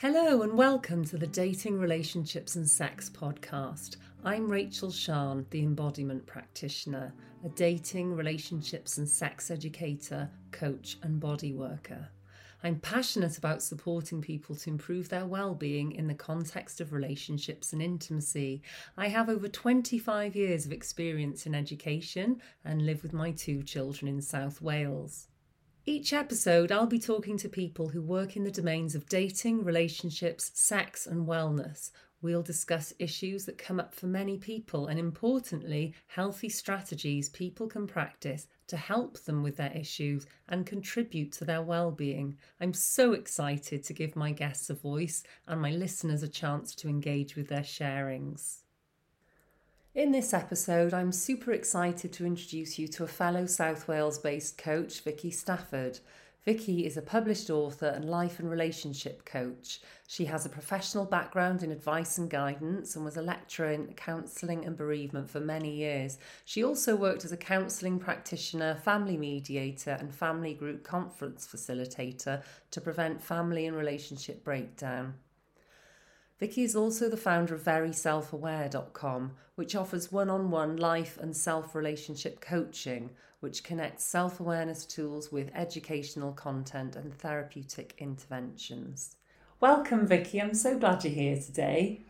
Hello and welcome to the Dating, Relationships and Sex podcast. I'm Rachel Shan, the embodiment practitioner, a dating, relationships and sex educator, coach, and body worker. I'm passionate about supporting people to improve their well-being in the context of relationships and intimacy. I have over 25 years of experience in education and live with my two children in South Wales. Each episode, I'll be talking to people who work in the domains of dating, relationships, sex, and wellness. We'll discuss issues that come up for many people and, importantly, healthy strategies people can practice to help them with their issues and contribute to their well-being. I'm so excited to give my guests a voice and my listeners a chance to engage with their sharings. In this episode, I'm super excited to introduce you to a fellow South Wales based coach, Vikki Stafford. Vikki is a published author and life and relationship coach. She has a professional background in advice and guidance and was a lecturer in counselling and bereavement for many years. She also worked as a counselling practitioner, family mediator, and family group conference facilitator to prevent family and relationship breakdown. Vikki is also the founder of veryselfaware.com, which offers one on one life and self relationship coaching, which connects self awareness tools with educational content and therapeutic interventions. Welcome, Vikki. I'm so glad you're here today.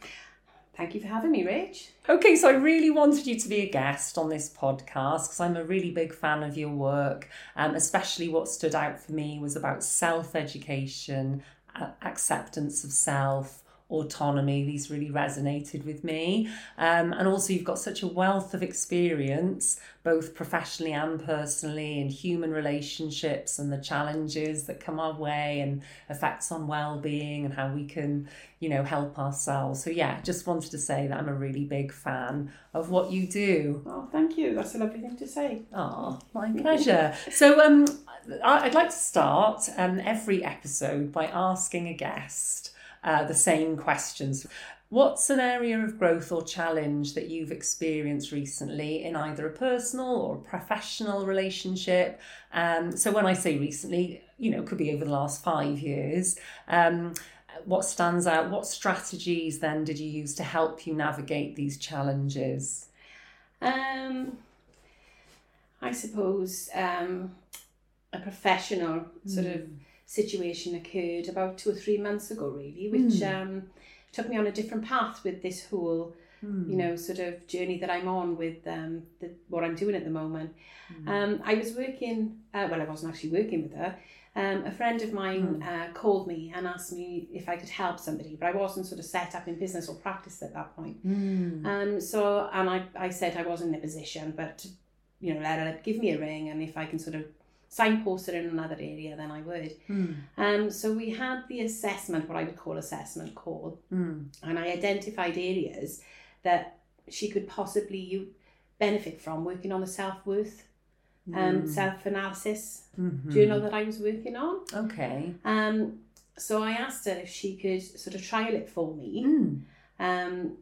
Thank you for having me, Rich. Okay, so I really wanted you to be a guest on this podcast because I'm a really big fan of your work. Um, especially what stood out for me was about self education, acceptance of self, autonomy. These really resonated with me. Um, and also, you've got such a wealth of experience, both professionally and personally, in human relationships and the challenges that come our way and effects on well being and how we can, you know, help ourselves. So, yeah, just wanted to say that I'm a really big fan of what you do. Oh, thank you. That's a lovely thing to say. Oh, my pleasure. so, um, I'd like to start um, every episode by asking a guest uh, the same questions. What's an area of growth or challenge that you've experienced recently in either a personal or professional relationship? Um, so, when I say recently, you know, it could be over the last five years. Um, what stands out? What strategies then did you use to help you navigate these challenges? Um, I suppose um, a professional sort mm. of hmm situation occurred about two or three months ago, really, which mm. um, took me on a different path with this whole, mm. you know, sort of journey that I'm on with um, the, what I'm doing at the moment. Mm. Um, I was working, uh, well, I wasn't actually working with her. Um, a friend of mine hmm. uh, called me and asked me if I could help somebody, but I wasn't sort of set up in business or practice at that point. Hmm. Um, so, and I, I said I wasn't in a position, but you know, let her give me a ring, and if I can sort of signposted in another area, then I would. Mm. Um, so we had the assessment, what I would call assessment call, mm. and I identified areas that she could possibly you benefit from working on the self worth and mm. self analysis mm-hmm. journal that I was working on. Okay. Um, so I asked her if she could sort of trial it for me. Mm. Um,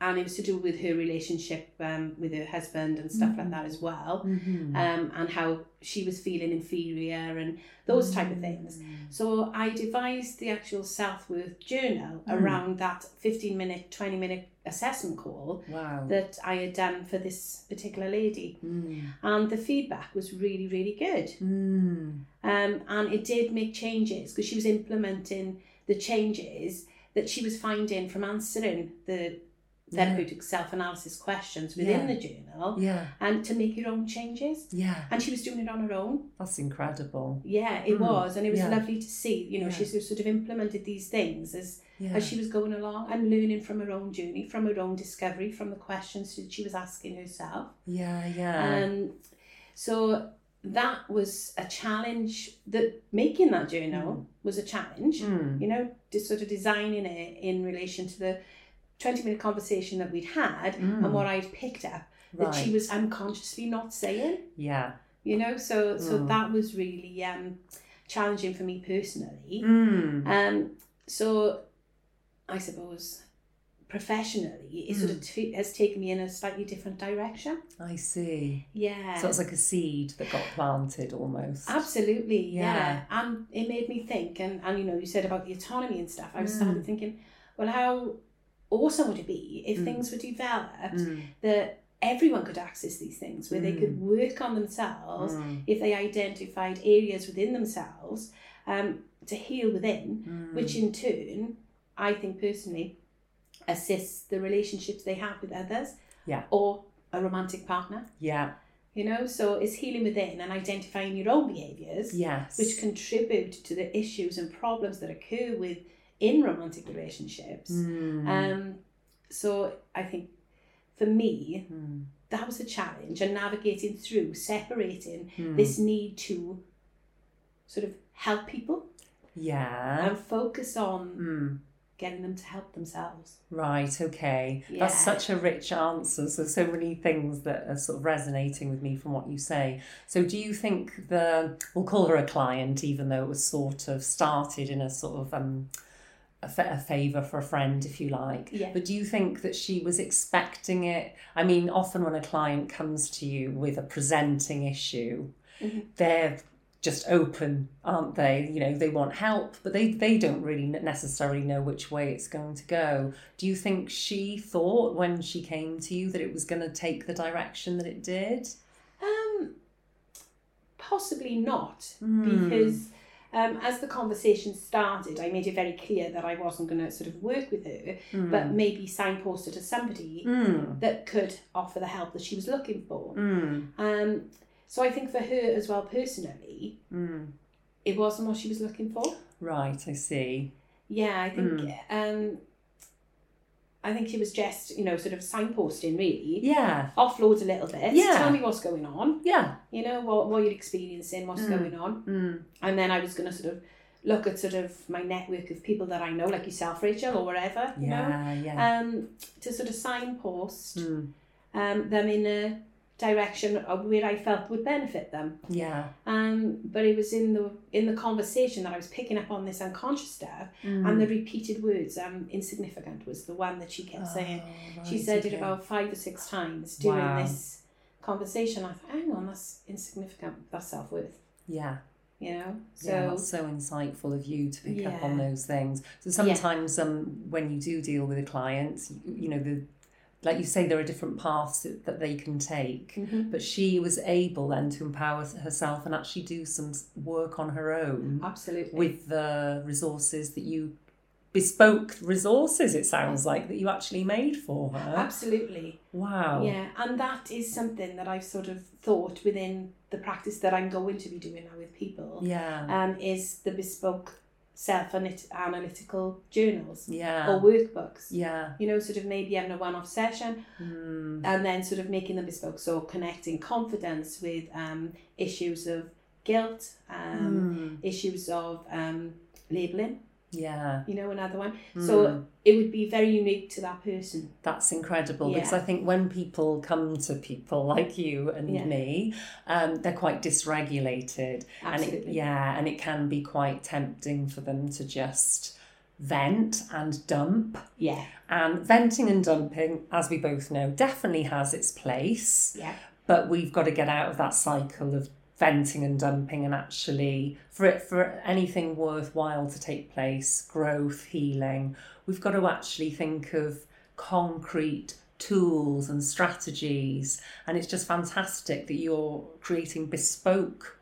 and it was to do with her relationship um, with her husband and stuff mm-hmm. like that as well mm-hmm. um, and how she was feeling inferior and those mm-hmm. type of things mm. so i devised the actual self-worth journal mm. around that 15 minute 20 minute assessment call wow. that i had done for this particular lady mm. and the feedback was really really good mm. um, and it did make changes because she was implementing the changes that she was finding from answering the therapeutic yeah. self-analysis questions within yeah. the journal yeah and to make your own changes yeah and she was doing it on her own that's incredible yeah it mm. was and it was yeah. lovely to see you know yeah. she sort of implemented these things as as she was going along and learning from her own journey from her own discovery from the questions that she was asking herself yeah yeah um so that was a challenge that making that journal mm. was a challenge mm. you know just sort of designing it in relation to the 20 minute conversation that we'd had mm. and what I'd picked up that she was unconsciously not saying. Yeah. You know, so so mm. that was really um challenging for me personally. Mm. Um so I suppose professionally, it sort of t- has taken me in a slightly different direction. I see. Yeah. So it's like a seed that got planted almost. Absolutely, yeah. Yeah. And it made me think, and, and you know, you said about the autonomy and stuff. I was Mm. started thinking, well, how awesome would it be if Mm. things were developed Mm, that everyone could access these things, where they could Mm. work on themselves mm, if they identified areas within themselves um, to heal within, mm. which in turn, I think personally, assists the relationships they have with others Yeah. or a romantic partner. Yeah. You know, so it's healing within and identifying your own behaviours Yes. which contribute to the issues and problems that occur with in romantic relationships. Mm, Um, so I think for me, mm, that was a challenge and navigating through separating mm. this need to sort of help people Yeah. and focus on Mm. getting them to help themselves. Right, okay. Yeah. That's such a rich answer. So, so many things that are sort of resonating with me from what you say. So, do you think the, we'll call her a client, even though it was sort of started in a sort of, um, a, fa- a favour for a friend, if you like. Yeah. But do you think that she was expecting it? I mean, often when a client comes to you with a presenting issue, Mhm. they're just open, aren't they? You know, they want help, but they, they don't really necessarily know which way it's going to go. Do you think she thought when she came to you that it was going to take the direction that it did? Um, possibly not, Hmm. because um, as the conversation started, I made it very clear that I wasn't going to sort of work with her, but maybe signpost her to somebody Mm. that could offer the help that she was looking for. Mm. Um, so I think for her as well, personally, Mm. it wasn't what she was looking for. Right, I see. Yeah, I think Mm. um, I think she was just you know sort of signposting really. Yeah, Offload a little bit. Yeah. Tell me what's going on. yeah. You know what what you're experiencing, what's Mm. going on, Mm. and then I was going to sort of look at sort of my network of people that I know, like yourself, Rachel, or wherever. You know, Yeah, yeah. um, to sort of signpost Mm. um, them in a direction of where I felt would benefit them. Yeah. Um, but it was in the in the conversation that I was picking up on this unconscious stuff, Mm. and the repeated words. Um, insignificant was the one that she kept saying. Oh, She right, said it about five or six times during Wow. this conversation. I thought, hang on, that's insignificant. That's self worth. Yeah. You know. So yeah, that's so insightful of you to pick up on those things. So sometimes um, when you do deal with a client, you, you know, the like you say, there are different paths that, they can take. Mhm. But she was able then to empower herself and actually do some work on her own absolutely. with the resources that you bespoke resources. It sounds like that you actually made for her. Absolutely. Wow. Yeah, and that is something that I've sort of thought within the practice that I'm going to be doing now with people. Yeah. Um, is the bespoke self-analytical journals Yeah. or workbooks. Yeah. You know, sort of maybe having a one-off session Mm. and then sort of making them bespoke. So connecting confidence with um, issues of guilt, um, Mm. issues of um, labeling. Yeah. You know, another one. So Mm. it would be very unique to that person. That's incredible because I think when people come to people like you and Yeah. me, um, they're quite dysregulated. And it, yeah, and it can be quite tempting for them to just vent and dump. Yeah. And venting and dumping, as we both know, definitely has its place. Yeah. But we've got to get out of that cycle of venting and dumping and actually for it for anything worthwhile to take place, growth, healing, we've got to actually think of concrete tools and strategies. And it's just fantastic that you're creating bespoke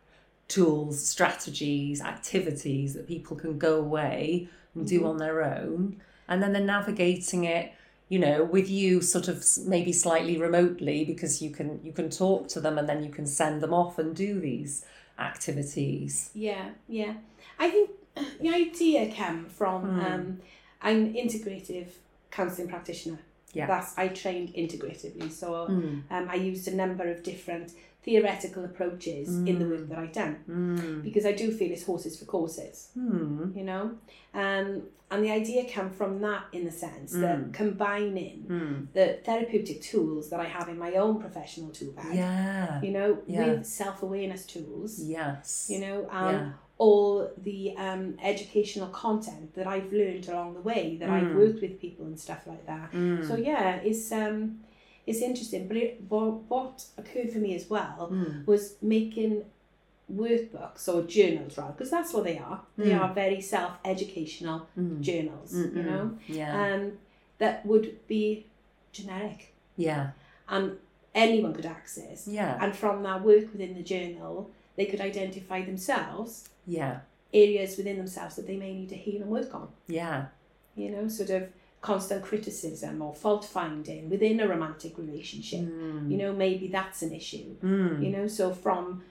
tools, strategies, activities that people can go away and do Mhm. on their own. And then they're navigating it you know with you sort of maybe slightly remotely because you can you can talk to them and then you can send them off and do these activities Yeah, yeah. I think the idea came from Hmm. um, I'm integrative counselling practitioner. Yeah. That's I trained integratively, so Mm. um, I used a number of different theoretical approaches in the work Mm. that I've done Mm. because I do feel it's horses for courses, Mm. you know? Um, and the idea came from that in the sense that Mm. combining Mm. the therapeutic tools that I have in my own professional tool bag, Yeah. you know, Yeah. with self awareness tools, Yes. you know, and yeah. all the um, educational content that I've learned along the way, that I've Mm. worked with people and stuff like that. Mm. So yeah, it's um, it's interesting. But it, what, what occurred for me as well Mm. was making workbooks or journals, rather, because that's what they are. They Mm. are very self educational Mm. journals, Mm-mm. you know, Yeah. um, that would be generic yeah. and anyone could access. Yeah. And from that work within the journal, they could identify themselves, Yeah. areas within themselves that they may need to heal and work on. Yeah. You know, sort of constant criticism or fault finding within a romantic relationship. Mm. You know, maybe that's an issue. Mm. You know, so from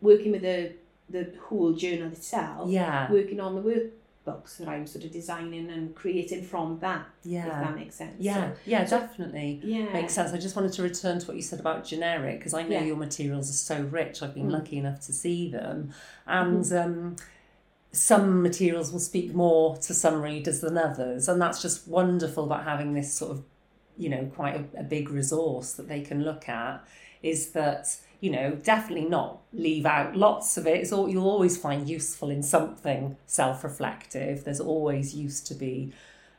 working with the the whole journal itself, Yeah. working on the workbooks that I'm sort of designing and creating from that, if Yeah. that makes sense. Yeah. So, Yeah. so- Definitely. yeah. Makes sense. I just wanted to return to what you said about generic because I know Yeah. your materials are so rich. I've been Mm. lucky enough to see them, and um, some materials will speak more to some readers than others, and that's just wonderful about having this sort of, you know, quite a, a big resource that they can look at. Is that you know definitely not leave out lots of it. It's all you'll always find useful in something self-reflective. There's always used to be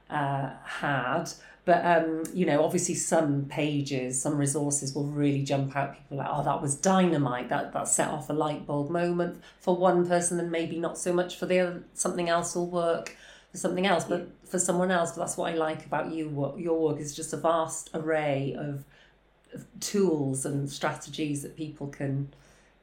uh, had. But um, you know, obviously, some pages, some resources will really jump out. People are like, oh, that was dynamite. That that set off a light bulb moment for one person, and maybe not so much for the other. Something else will work for something else, but for someone else. But that's what I like about you. What your work is just a vast array of, of tools and strategies that people can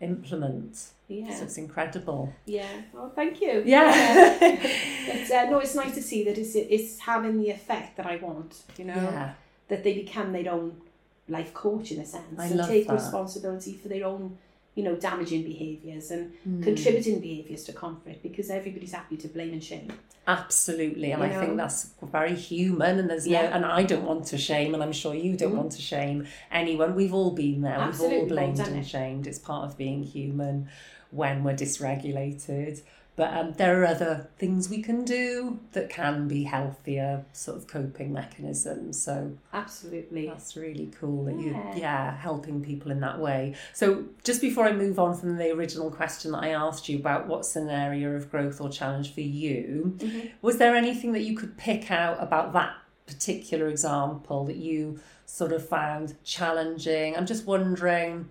implement. So yeah. it's incredible. Yeah. Well, thank you. Yeah. It's, uh, no, it's nice to see that it's it's having the effect that I want. You know, yeah. that they become their own life coach in a sense I and take that. responsibility for their own, you know, damaging behaviours and Mm. contributing behaviours to conflict because everybody's happy to blame and shame. Absolutely, and You I think that's very human. And there's no, Yeah. and I don't want to shame, and I'm sure you don't Mhm. want to shame anyone. We've all been there. Absolutely, We've all blamed and shamed. It's part of being human when we're dysregulated. But um, there are other things we can do that can be healthier sort of coping mechanisms. So Absolutely. that's really cool that you, Yeah. yeah, helping people in that way. So, just before I move on from the original question that I asked you about what's an area of growth or challenge for you, Mhm. was there anything that you could pick out about that particular example that you sort of found challenging? I'm just wondering,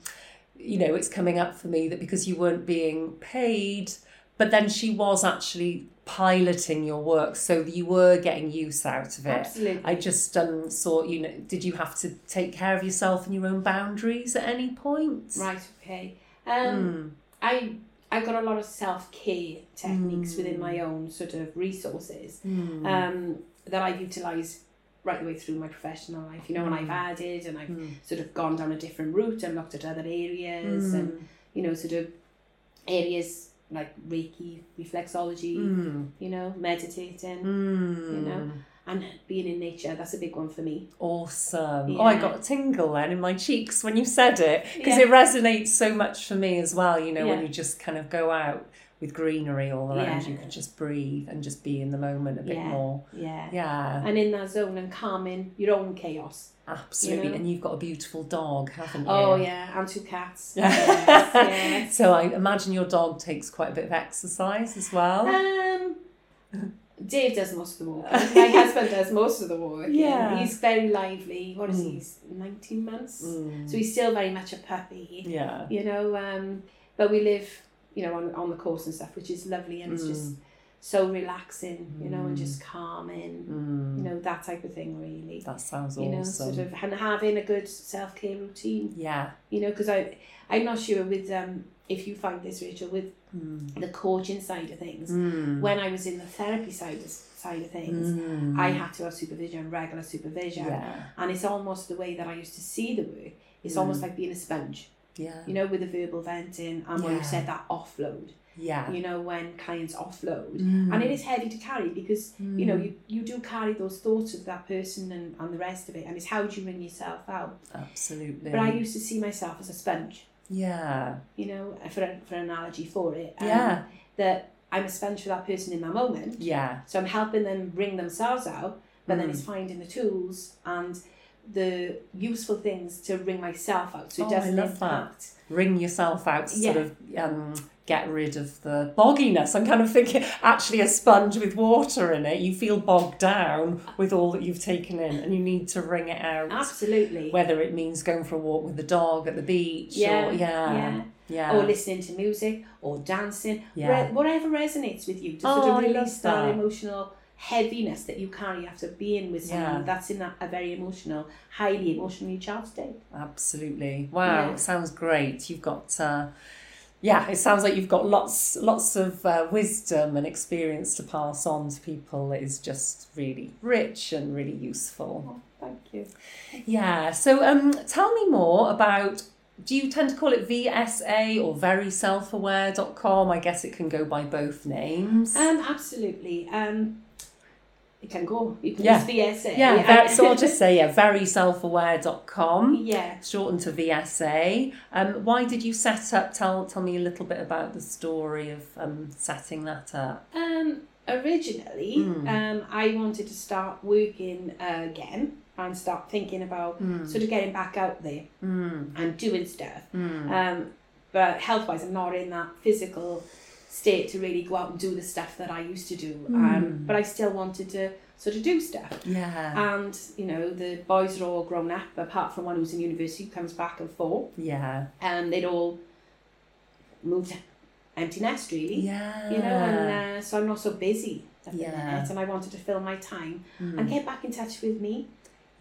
you know, it's coming up for me that because you weren't being paid, but then she was actually piloting your work, so you were getting use out of it. Absolutely. I just um, saw, you know, did you have to take care of yourself and your own boundaries at any point? Right. Okay. Um, Mm. I I got a lot of self care techniques Mm. within my own sort of resources Mm. um, that I've utilised right the way through my professional life. You know, and I've Mm. added and I've Mm. sort of gone down a different route and looked at other areas and you know sort of areas like Reiki, reflexology. Mm. You know, meditating Mm. You know? and being in nature. That's a big one for me. Awesome. Oh, I got a tingle then in my cheeks when you said it because Yeah. it resonates so much for me as well. You know, when you just kind of go out with greenery all around, Yeah. you can just breathe and just be in the moment a bit Yeah. more. Yeah. Yeah, And in that zone and calming your own chaos. absolutely. You know? And you've got a beautiful dog, haven't you? Oh yeah, and two cats. yes, yes. So I imagine your dog takes quite a bit of exercise as well. Um, Dave does most of the walking. My husband does most of the walking. Yeah. He's very lively. What is Mm. he? He's 19 months. Mm. So he's still very much a puppy. yeah. You know, um, but we live, you know, on, on the course and stuff, which is lovely and it's just so relaxing, you know, and Mm. just calming, Mm. you know, that type of thing really. That sounds You know, awesome. sort of, and having a good self care routine. Yeah. You know, because I, I'm not sure with um, if you find this, Rachel, with Mm. the coaching side of things. Mm. When I was in the therapy side of, side of things, Mm. I had to have supervision, regular supervision, Yeah. and it's almost the way that I used to see the work. It's Mm. almost like being a sponge, Yeah. you know, with the verbal venting and when Yeah. you said that offload. Yeah. You know, when clients offload, Mm. and it is heavy to carry because you know Mm. you, you do carry those thoughts of that person and, and the rest of it, and it's how do you bring yourself out. Absolutely. But I used to see myself as a sponge. Yeah. You know, for for an analogy for it. Um, Yeah. That I'm a sponge for that person in that moment. Yeah. So I'm helping them bring themselves out, but then Mm. it's finding the tools and the useful things to bring myself out so it Oh, doesn't love that. impact. Wring yourself out to sort of um, get rid of the bogginess. I'm kind of thinking actually a sponge with water in it, you feel bogged down with all that you've taken in and you need to wring it out. Absolutely. Whether it means going for a walk with the dog at the beach yeah, or yeah. yeah. Yeah. Or listening to music or dancing, Yeah. Re- whatever resonates with you to Oh, sort of release that. that. emotional heaviness that you carry after being with someone Yeah. that's in a, a very emotional, highly emotionally charged state. Absolutely. Wow, Yeah. sounds great. You've got uh, yeah, it sounds like you've got lots lots of uh, wisdom and experience to pass on to people. It is just really rich and really useful. Oh, thank you. Yeah. So um tell me more about do you tend to call it VSA or veryselfaware.com? I guess it can go by both names. Um, absolutely. Um, it can go. You can Yeah. use VSA. yeah, ver- so I'll just say yeah, veryselfaware.com. yeah. shortened to VSA. Um, why did you set up? Tell tell me a little bit about the story of um, setting that up. Um, originally, Mm. um, I wanted to start working uh, again and start thinking about sort of getting back out there Mm, and doing stuff. mm, Um, but health wise, I'm not in that physical state to really go out and do the stuff that I used to do. Um, Mm. but I still wanted to sort of do stuff. yeah, And, you know, the boys are all grown up, apart from one who's in university who comes back and forth. yeah, And they'd all moved empty nest, really. yeah. You know, and uh, so I'm not so busy at the Yeah. minute, and I wanted to fill my time Mm. and get back in touch with me.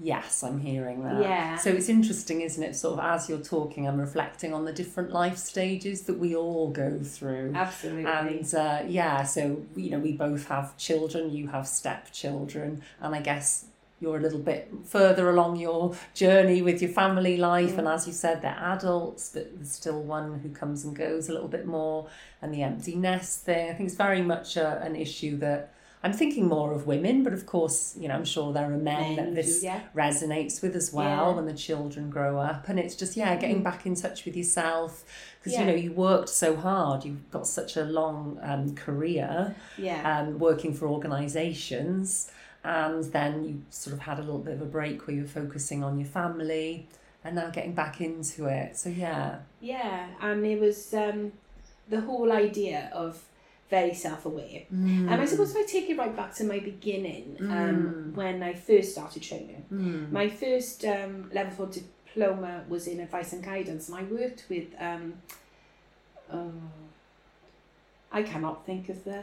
Yes, I'm hearing that. Yeah. So it's interesting, isn't it? Sort of as you're talking, I'm reflecting on the different life stages that we all go through. Absolutely. And uh, yeah, so you know, we both have children. You have stepchildren, and I guess you're a little bit further along your journey with your family life. Mm. And as you said, they're adults, but there's still one who comes and goes a little bit more. And the empty nest thing, I think, is very much a, an issue that. I'm thinking more of women, but of course, you know, I'm sure there are men, Men that this yeah. resonates with as well Yeah. when the children grow up. And it's just, yeah, getting Mm. back in touch with yourself because, Yeah. you know, you worked so hard, you've got such a long um, career Yeah. um, working for organisations, and then you sort of had a little bit of a break where you were focusing on your family and now getting back into it. So, yeah. Yeah, and it was um, the whole idea of very self-aware. Mm. And I suppose if I take it right back to my beginning, um, Mm. when I first started training, Mm. my first um, level four diploma was in advice and guidance, and I worked with. Um, oh, I cannot think of the.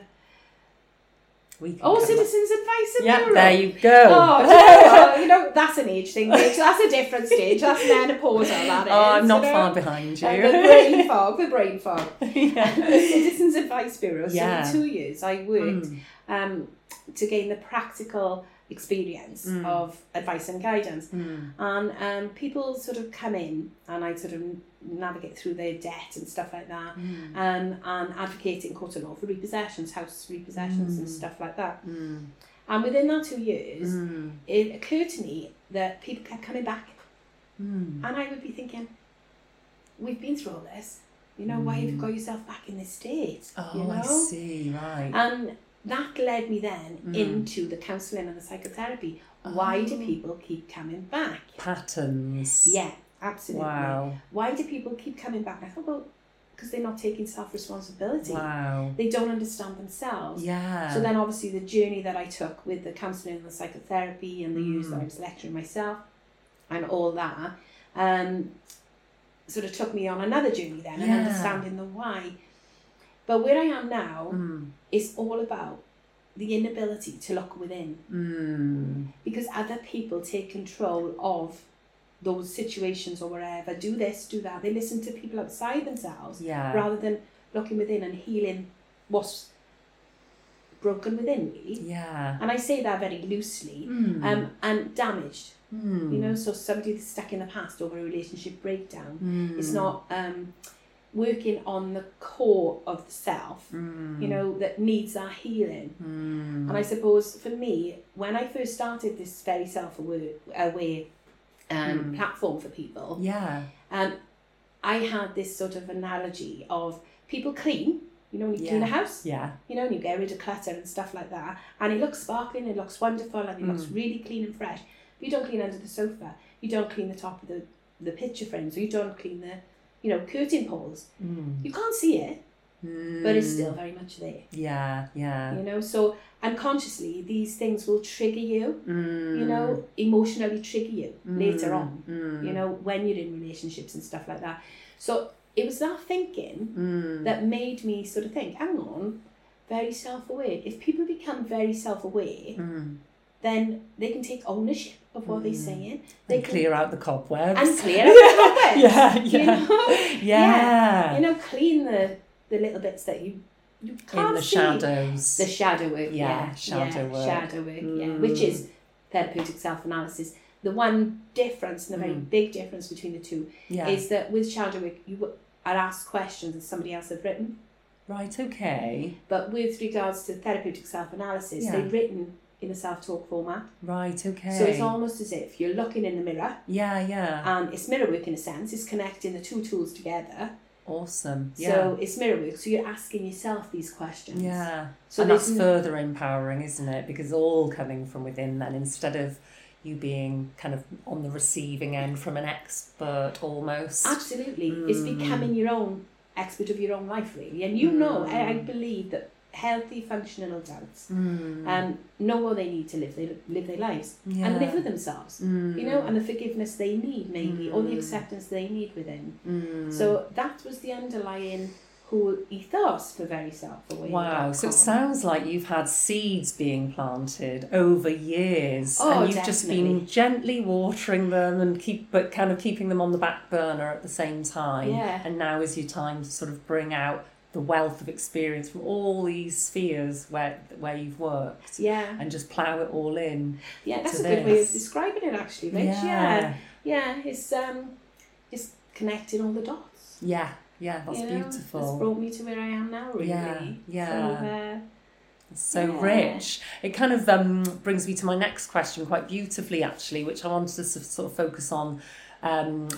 We Oh, Citizens Advice and Yeah, there you go. Oh, you know, you know, that's an age thing, Rach. That's a different stage. That's menopausal, that is. Oh, I'm not you know? far behind you. Uh, the brain fog, the brain fog. yeah. the Citizens Advice Bureau. Yeah. So two years, I worked Mm. um, to gain the practical experience Mm. of advice and guidance. Mm. And um, people sort of come in and I sort of navigate through their debt and stuff like that. Mm. Um, and advocate in court of law for repossessions, house repossessions and Mm. stuff like that. Mm. And within that two years, Mm. it occurred to me that people kept coming back and I would be thinking, we've been through all this. You know, why have you got yourself back in this state? Oh, you know? I see, right. And that led me then Mm. into the counselling and the psychotherapy. Why do Oh. people keep coming back? Patterns. Yeah, absolutely. Wow. Why do people keep coming back? I thought, well, because they're not taking self responsibility. Wow. They don't understand themselves. Yeah. So then, obviously, the journey that I took with the counselling and the psychotherapy and the years that Mm. I was lecturing myself and all that, um, sort of took me on another journey then and understanding the why. But where I am now Mm. is all about the inability to look within Mm. because other people take control of those situations or wherever. Do this, do that. They listen to people outside themselves Yeah. rather than looking within and healing what's broken within, really. Yeah. And I say that very loosely. Mm. Um, and damaged, Mm. you know, so somebody that's stuck in the past over a relationship breakdown. Mm. It's not um, working on the core of the self, Mm. you know, that needs our healing. Mm. And I suppose for me, when I first started this very self aware um, Mm. platform for people, Yeah. um, I had this sort of analogy of people clean. You know, when you clean a house, Yeah. you know, and you get rid of clutter and stuff like that, and it looks sparkling, it looks wonderful, and it looks Mm. really clean and fresh. But you don't clean under the sofa, you don't clean the top of the, the picture frames, or you don't clean the, you know, curtain poles. Mm. You can't see it, but it's still very much there. Yeah, yeah. You know, so unconsciously these things will trigger you. Mm. You know, emotionally trigger you later on. Mm. You know, when you're in relationships and stuff like that. So it was that thinking Mm. that made me sort of think, hang on, very self-aware. If people become very self-aware, Mm. then they can take ownership of what Mm. saying. They And clear out the cobwebs. and clear up the cobwebs. yeah, You yeah. know? yeah. You know, clean the the little bits that you you can't In the see. shadows. The shadow work, Yeah, yeah. shadow yeah, work. Shadow work, yeah. Mm. Which is therapeutic self-analysis. The one difference, and a very Mm. big difference between the two, yeah. is that with shadow work, you are asked questions that somebody else has written. right, okay. But with regards to therapeutic self-analysis, Yeah. they're written in a self-talk format. Right, okay. So it's almost as if you're looking in the mirror, Yeah, yeah. and it's mirror work in a sense. It's connecting the two tools together. awesome. Yeah. So it's mirror work. So you're asking yourself these questions. yeah. So and that's n- further empowering, isn't it? Because all coming from within then instead of you being kind of on the receiving end from an expert almost. Absolutely. It's Mm. becoming your own expert of your own life, really. And you know, I, I Mm. believe that healthy, functional adults Mm. um, know what they need to live, they live their lives yeah. and live with themselves. Mm. You know, and the forgiveness they need, maybe, or the Mm. acceptance they need within. Mm. So that was the underlying whole ethos for very self-aware. Wow, so it sounds like you've had seeds being planted over years, Oh, and you've just been gently watering them and keep, but kind of keeping them on the back burner at the same time. Yeah. And now is your time to sort of bring out the wealth of experience from all these spheres where where you've worked, Yeah, and just plough it all in. yeah, that's a good way of describing it, actually, Rich. Yeah, yeah, yeah, it's um, it's connecting all the dots. yeah, yeah. That's you know? beautiful. It's brought me to where I am now, really. Yeah, yeah. So, uh, so Yeah. rich. It kind of um, brings me to my next question quite beautifully, actually, which I wanted to sort of focus on. Um,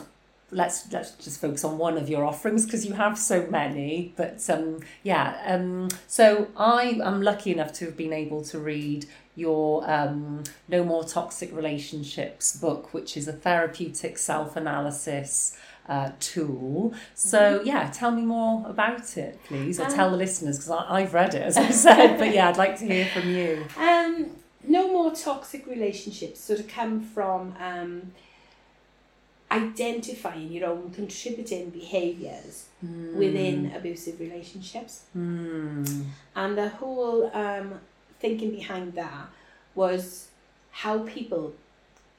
let's let's just focus on one of your offerings because you have so many. But um, yeah, um, so I am lucky enough to have been able to read your um, No More Toxic Relationships book, which is a therapeutic self analysis. Uh, tool. So yeah, tell me more about it, please, or Um, tell the listeners because I've read it as I said. but yeah, I'd like to hear from you. Um, no more toxic relationships sort of come from um, identifying your own contributing behaviours within abusive relationships. Mm. And the whole um, thinking behind that was how people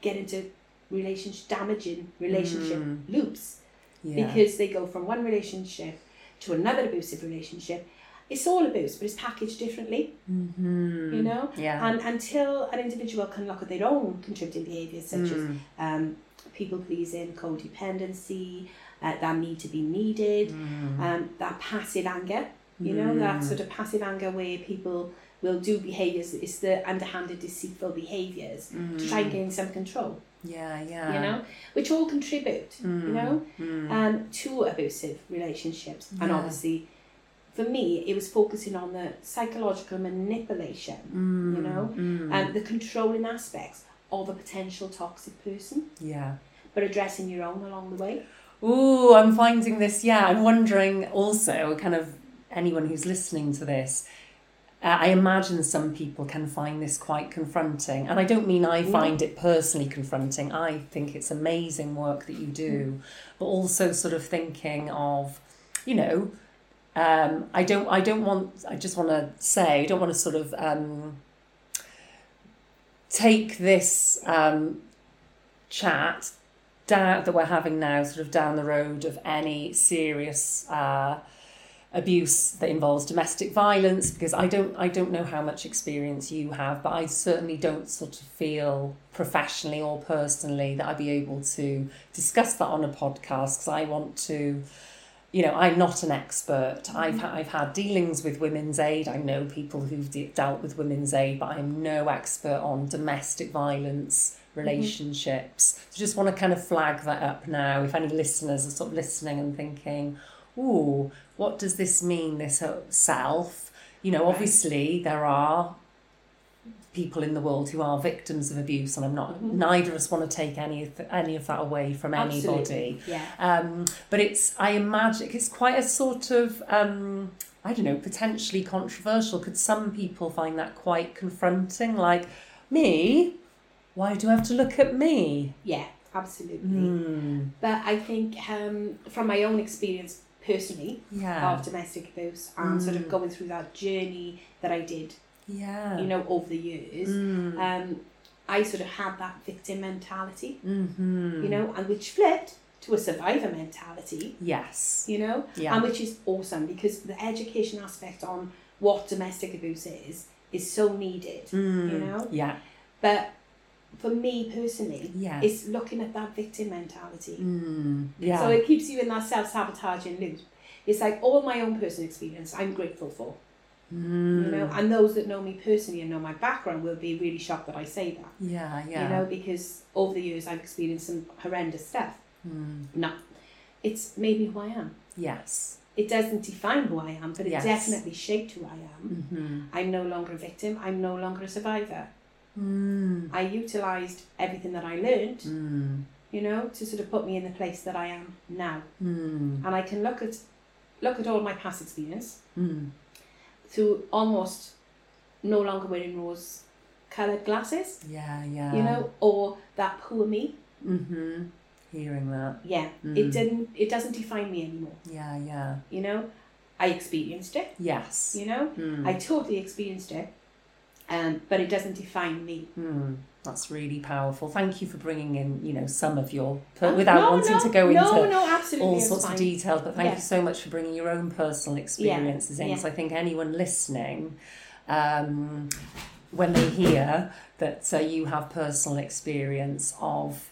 get into relationship damaging relationship Mm. loops Yeah. because they go from one relationship to another abusive relationship. It's all abuse, but it's packaged differently, Mhm. you know. Yeah. And until an individual can look at their own contributing behaviours, such as Mm. um, people pleasing, codependency, uh, that need to be needed, Mm. um, that passive anger, you know, that Mm. sort of passive anger where people will do behaviours, it's the underhanded, deceitful behaviours to try and gain some control, Yeah, yeah. you know, which all contribute, you Mm. know, Mm. um, to abusive relationships. And obviously, for me, it was focusing on the psychological manipulation, Mm. you know, Mm. and the controlling aspects of a potential toxic person, yeah. But addressing your own along the way. Ooh, I'm finding this. Yeah, I'm wondering also, kind of anyone who's listening to this. Uh, I imagine some people can find this quite confronting. And I don't mean I find it personally confronting. I think it's amazing work that you do. But also sort of thinking of, you know, um, I don't I don't want I just want to say I don't want to sort of um, take this um, chat down, that we're having now sort of down the road of any serious uh, abuse that involves domestic violence because I don't I don't know how much experience you have but I certainly don't sort of feel professionally or personally that I'd be able to discuss that on a podcast because I want to you know, I'm not an expert. I've, ha- I've had dealings with women's aid. I know people who've de- dealt with women's aid, but I'm no expert on domestic violence relationships. So just want to kind of flag that up now. If any listeners are sort of listening and thinking, ooh, what does this mean, this self? You know, Right. obviously there are people in the world who are victims of abuse, and I'm not. Mhm. Neither of us want to take any of any of that away from anybody. Absolutely. Yeah. Um, but it's I imagine it's quite a sort of um, I don't know potentially controversial. Could some people find that quite confronting? Like me, why do I have to look at me? Yeah, absolutely. Hmm. But I think um, from my own experience personally Yeah. of domestic abuse and sort of Mm. going through that journey that I did, Yeah. you know, over the years, Mm. um, I sort of had that victim mentality, mm-hmm. you know, and which flipped to a survivor mentality, Yes. you know, Yeah. and which is awesome because the education aspect on what domestic abuse is is so needed, Mm. you know. Yeah. But for me personally, Yeah. it's looking at that victim mentality. Mm. Yeah. So it keeps you in that self sabotaging loop. It's like all my own personal experience I'm grateful for. mm. You know, and those that know me personally and know my background will be really shocked that I say that. Yeah. Yeah. You know, because over the years I've experienced some horrendous stuff. Mm. No. It's made me who I am. Yes. It doesn't define who I am, but it Yes. definitely shaped who I am. Mm-hmm. I'm no longer a victim, I'm no longer a survivor. Mm. I utilised everything that I learned, Mm. you know, to sort of put me in the place that I am now. Mm. And I can look at look at all my past experience Mm. through almost no longer wearing rose coloured glasses, Yeah. Yeah. you know, or that poor me. Mm-hmm. Hearing that. Yeah, Mm. it didn't. It doesn't define me anymore. Yeah. Yeah. You know, I experienced it. Yes. You know, Mm. I totally experienced it, um, but it doesn't define me. Hmm, that's really powerful. Thank you for bringing in, you know, some of your per- Uh, without no, wanting no, to go no, into no, all sorts of details. But thank Yeah. you so much for bringing your own personal experiences in. yeah. So I think anyone listening, um, when they hear that uh, you have personal experience of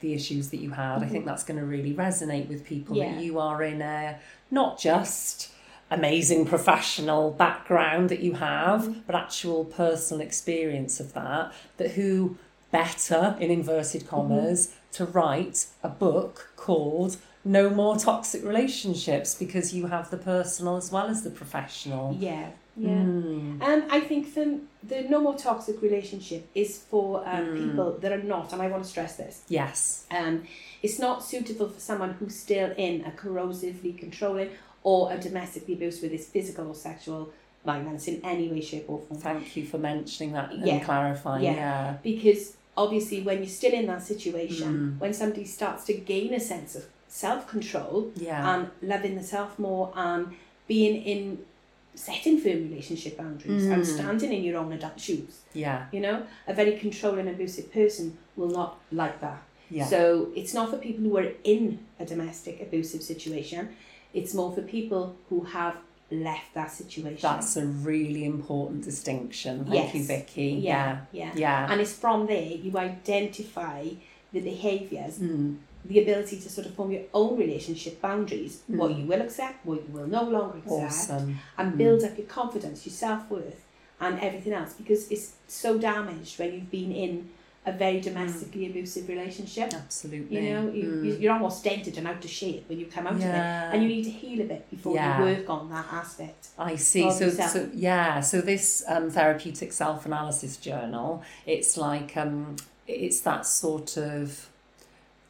the issues that you had, I think that's going to really resonate with people. Yeah. That you are in a not just amazing professional background that you have, but actual personal experience of that. That who better in inverted commas to write a book called No More Toxic Relationships because you have the personal as well as the professional. Yeah, yeah. Mm. Um, I think the the no more toxic relationship is for um, Mm. people that are not, and I want to stress this. Yes. Um, it's not suitable for someone who's still in a corrosively controlling or a domestically abuse with his physical or sexual violence in any way, shape, or form. Thank you for mentioning that and Yeah. clarifying. Yeah. Yeah. Because obviously, when you're still in that situation, Mm. when somebody starts to gain a sense of self control Yeah. and loving the self more and being in setting firm relationship boundaries and Mm. standing in your own adult shoes, yeah. you know, a very controlling, abusive person will not like that. Yeah. So it's not for people who are in a domestic abusive situation. It's more for people who have left that situation. That's a really important distinction. Thank you, Vikki. yeah, yeah, Yeah. Yeah. And it's from there you identify the behaviours, Mm. the ability to sort of form your own relationship boundaries, what Mm. you will accept, what you will no longer accept, Awesome. and Mm. build up your confidence, your self worth, and everything else because it's so damaged when you've been in a very domestically abusive relationship. Absolutely. You know, you, Mm. you, you're almost dented and out of shape when you come out of it. And you need to heal a bit before Yeah. you work on that aspect. I see. So, yourself. so yeah. So this um, therapeutic self analysis journal, it's like um, it's that sort of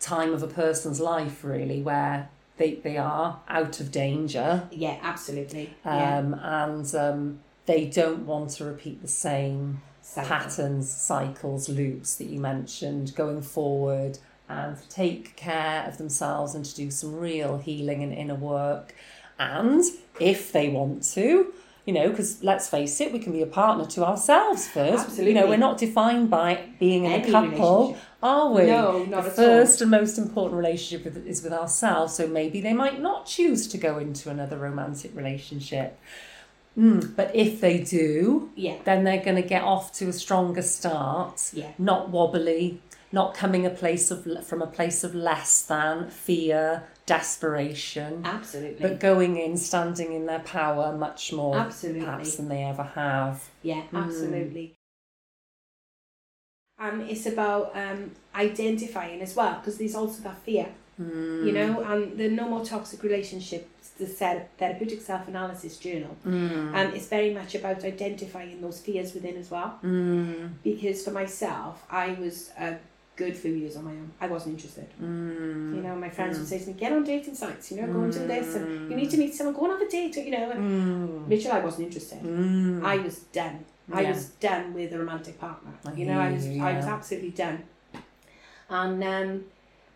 time of a person's life really where they they are out of danger, Yeah, absolutely. yeah. um, and um, they don't want to repeat the same. Patterns, cycles, loops that you mentioned going forward and take care of themselves and to do some real healing and inner work. And if they want to, you know, because let's face it, we can be a partner to ourselves first. Absolutely. You know, we're not defined by being in Any a couple, are we? No, not the at first and most important relationship with, is with ourselves. So maybe they might not choose to go into another romantic relationship. Mm, but if they do, Yeah, then they're going to get off to a stronger start, yeah. not wobbly, not coming a place of from a place of less than fear, desperation, Absolutely. but going in, standing in their power much more Absolutely. perhaps than they ever have. Yeah, absolutely. Um, it's about um, identifying as well, because there's also that fear, you know, and the No More Toxic Relationships, the Thera- Therapeutic Self Analysis Journal, mm. um, it's very much about identifying those fears within as well. Mm. Because for myself, I was a good few years on my own. I wasn't interested. Mm. You know, my friends would say to me, get on dating sites, you know, go and do this, and you need to meet someone, go and have a date, you know. And Mitchell, I wasn't interested. I was done. I Yeah. was done with a romantic partner. I you know, I was you, I was yeah. absolutely done. And um,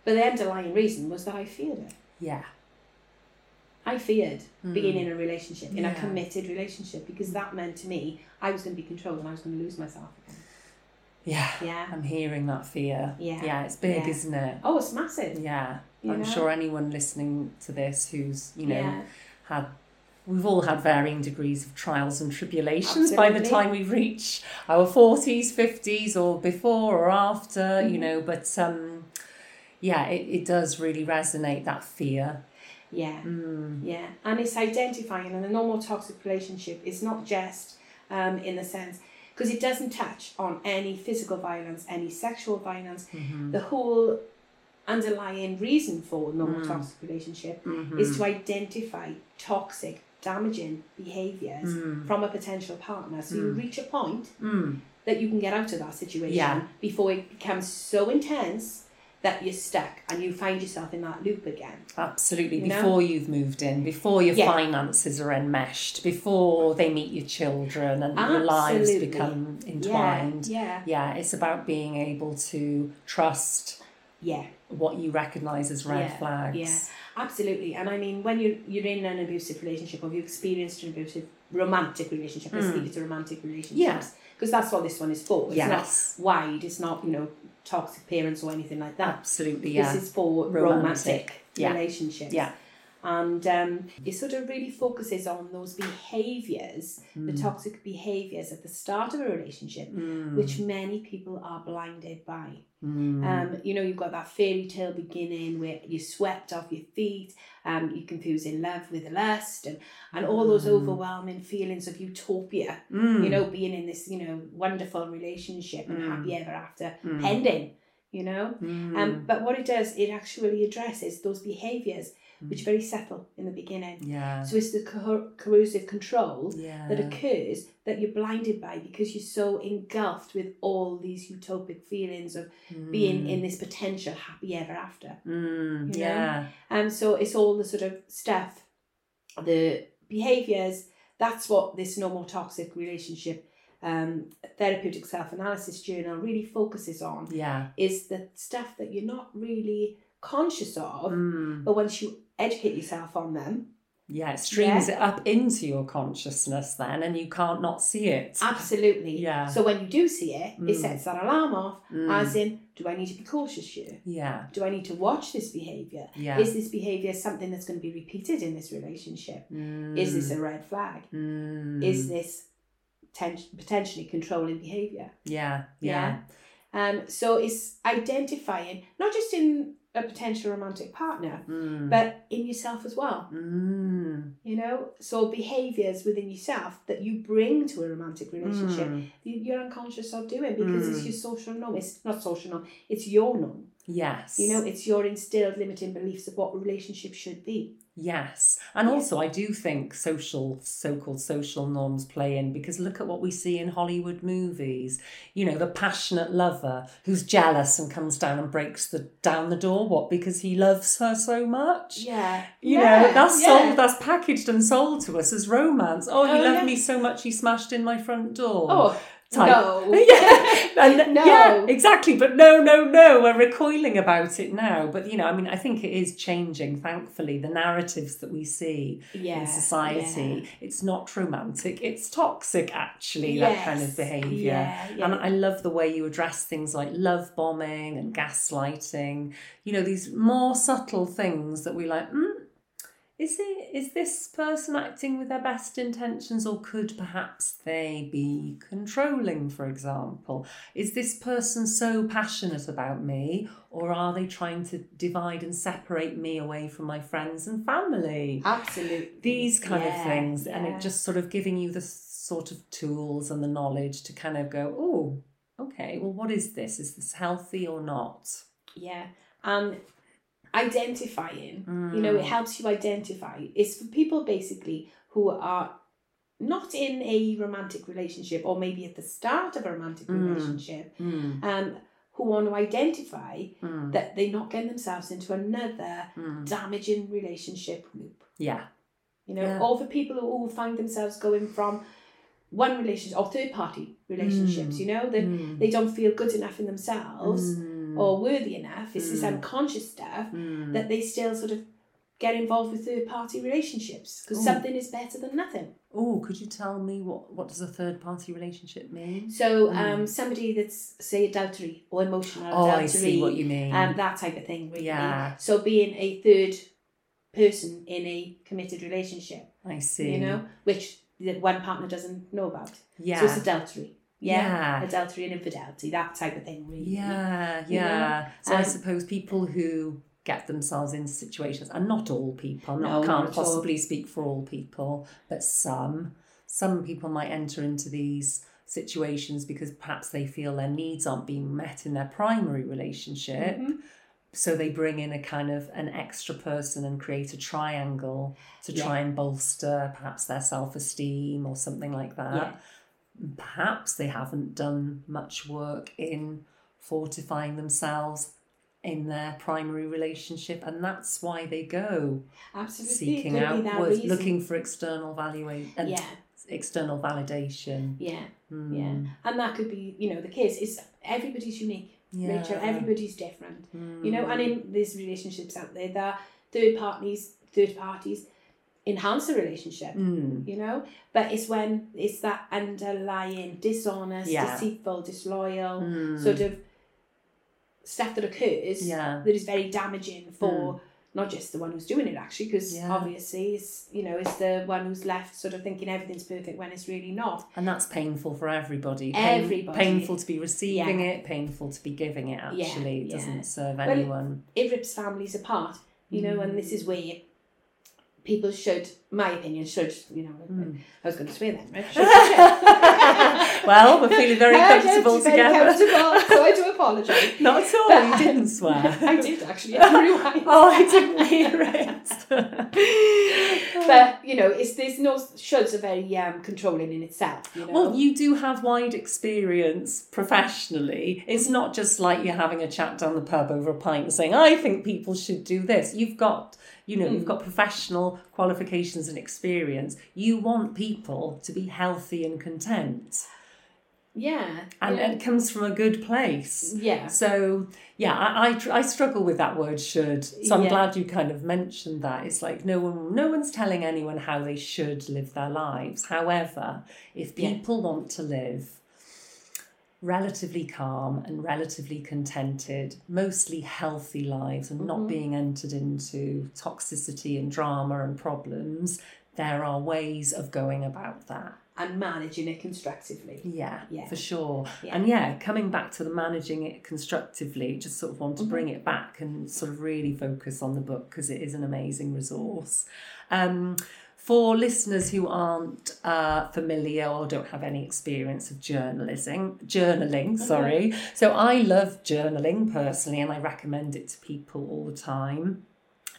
but the underlying reason was that I feared it. Yeah. I feared being in a relationship, in a committed relationship, because that meant to me I was going to be controlled and I was going to lose myself. Again. Yeah. Yeah. I'm hearing that fear. Yeah. Yeah, it's big, Yeah. isn't it? Oh, it's massive. Yeah. You I'm know? sure anyone listening to this who's, you know, Yeah. had we've all had varying degrees of trials and tribulations by the time we reach our 40s 50s or before or after Mm-hmm. you know but um yeah it, it does really resonate that fear Yeah, Mm. yeah, and it's identifying, and a normal toxic relationship is not just um, in the sense because it doesn't touch on any physical violence, any sexual violence. Mm-hmm. The whole underlying reason for a normal Mm. toxic relationship Mm-hmm. is to identify toxic, damaging behaviors Mm. from a potential partner. So you reach a point Mm. that you can get out of that situation Yeah. before it becomes so intense that you're stuck and you find yourself in that loop again. absolutely You know? before you've moved in before your Yeah. finances are enmeshed before they meet your children and your lives become entwined Yeah, yeah it's about being able to trust yeah, what you recognize as red Yeah, flags yeah. absolutely. And I mean, when you're you're in an abusive relationship or you've experienced an abusive romantic relationship, let's keep it to romantic relationships, Hmm. Yeah. because that's what this one is for. It's Yes. not wide. It's not you know toxic parents or anything like that. absolutely yeah This is for Romantic. romantic, Yeah. relationships. Yeah. And um, it sort of really focuses on those behaviours, the Mm. toxic behaviours at the start of a relationship, which many people are blinded by. Mm. Um, you know, you've got that fairy tale beginning where you're swept off your feet, um, you're in love with lust, and, and all those overwhelming feelings of utopia, Mm. you know, being in this, you know, wonderful relationship and Mm. happy ever after, Mm. pending, you know. Mm. Um, but what it does, it actually addresses those behaviours, Mm. Which are very subtle in the beginning. yeah So it's the co- coercive control yeah that occurs that you're blinded by because you're so engulfed with all these utopic feelings of being in this potential happy ever after. Mm. you know? yeah Um, so it's all the sort of stuff, the behaviours. That's what this no more toxic relationship um, therapeutic self analysis journal really focuses on yeah is the stuff that you're not really conscious of, Mm. but once you educate yourself on them, yeah it streams it up into your consciousness then and you can't not see it absolutely. Yeah. So when you do see it, Mm. it sets that alarm off, Mm. as in, do I need to be cautious here? yeah Do I need to watch this behaviour? yeah Is this behaviour something that's going to be repeated in this relationship? Is this a red flag? Mm. Is this ten- potentially controlling behaviour? yeah yeah Um, so it's identifying not just in a potential romantic partner, Mm. but in yourself as well. Mm. You know, so behaviours within yourself that you bring to a romantic relationship, Mm. you- you're unconscious of doing because it's Mm. your social norm. It's not social norm. It's your norm. Yes You know, it's your instilled limiting beliefs of what a relationship should be. Yes. And Yeah. also, I do think social, so called social norms play in because look at what we see in Hollywood movies. You know, the passionate lover who's jealous and comes down and breaks the down the door. What? Because he loves her so much? Yeah, You yeah, know, that's yeah. sold, that's packaged and sold to us as romance. Oh, he Oh, loved me so much he smashed in my front door. Oh type. no! yeah, and, No. yeah, exactly. But no, no, no. We're recoiling about it now. But you know, I mean, I think it is changing. Thankfully, the narratives that we see yeah, in society, yeah. it's not romantic. It's toxic, actually. That kind of behaviour. Yeah, yeah. And I love the way you address things like love bombing and gaslighting. You know, these more subtle things that we like. Mm, is it is this person acting with their best intentions or could perhaps they be controlling for example is this person so passionate about me or are they trying to divide and separate me away from my friends and family Absolutely. these kind Yeah, of things and it just sort of giving you the sort of tools and the knowledge to kind of go oh okay well what is this is this healthy or not Yeah. And identifying, you know, it Mm. helps you identify. It's for people basically who are not in a romantic relationship or maybe at the start of a romantic Mm. relationship, Mm, um, who want to identify mm, that they're not getting themselves into another mm. damaging relationship loop. yeah You know, Yeah. or for people who find themselves going from one relationship or third party relationships, Mm. you know, that Mm. they don't feel good enough in themselves Mm. or worthy enough. It's this Mm. unconscious stuff Mm. that they still sort of get involved with third party relationships because something is better than nothing. Oh, could you tell me what what does a third party relationship mean? So, Mm. um, somebody that's say adultery or emotional Oh, adultery, I see what you mean. um, that type of thing, really. Yeah. So, being a third person in a committed relationship, I see. you know, which the one partner doesn't know about. Yeah. So it's adultery. Yeah. Yeah. Adultery and infidelity, that type of thing, really. Yeah, You know? yeah. So I Um, suppose people who get themselves into situations, and not all people, I'm No, not, not can't at all. possibly speak for all people, but some, some people might enter into these situations because perhaps they feel their needs aren't being met in their primary relationship. Mhm. So they bring in a kind of an extra person and create a triangle to Yeah. try and bolster perhaps their self esteem or something like that. Yeah. Perhaps they haven't done much work in fortifying themselves in their primary relationship, and that's why they go Absolutely. seeking Could out that looking for external valuation Yeah, external validation. yeah. Mm. Yeah. And that could be, you know, the case. It's everybody's unique, Yeah. Rachel. Everybody's different. Mm. You know, and in these relationships out there, that third parties, third parties enhance the relationship. Mm. You know, but it's when it's that underlying dishonest, Yeah. deceitful, disloyal Mm. sort of stuff that occurs Yeah. that is very damaging for not just the one who's doing it actually, because Yeah. obviously it's you know it's the one who's left sort of thinking everything's perfect when it's really not. And that's painful for everybody. Everybody. Painful to be receiving it, painful to be giving it, actually. It doesn't serve Well, anyone. it rips families apart, you know, and this is where people should, my opinion, should, you know, Mm. I was going to swear then, right? Should- should- well, we're feeling very don't comfortable feel together. Comfortable, so I do apologise. Not at all, But- you didn't swear. I did actually. Rewind. oh, I didn't hear it. But you know, it's there's no shoulds are very um, controlling in itself. You know. Well, you do have wide experience professionally. It's not just like you're having a chat down the pub over a pint and saying, I think people should do this. You've got, you know, you've Mm. got professional qualifications and experience. You want people to be healthy and content. yeah. And yeah. it comes from a good place. yeah. So yeah, I, I I struggle with that word should. So I'm Yeah. glad you kind of mentioned that. It's like no one no one's telling anyone how they should live their lives. However, if Yeah. people want to live relatively calm and relatively contented, mostly healthy lives and not Mhm. being entered into toxicity and drama and problems, there are ways of going about that. And managing it constructively. Yeah, Yeah. for sure. Yeah. And yeah, coming back to the managing it constructively, just sort of want to Mhm. bring it back and sort of really focus on the book because it is an amazing resource. Um, for listeners who aren't uh, familiar or don't have any experience of journalism, journaling, sorry. So I love journaling personally, and I recommend it to people all the time.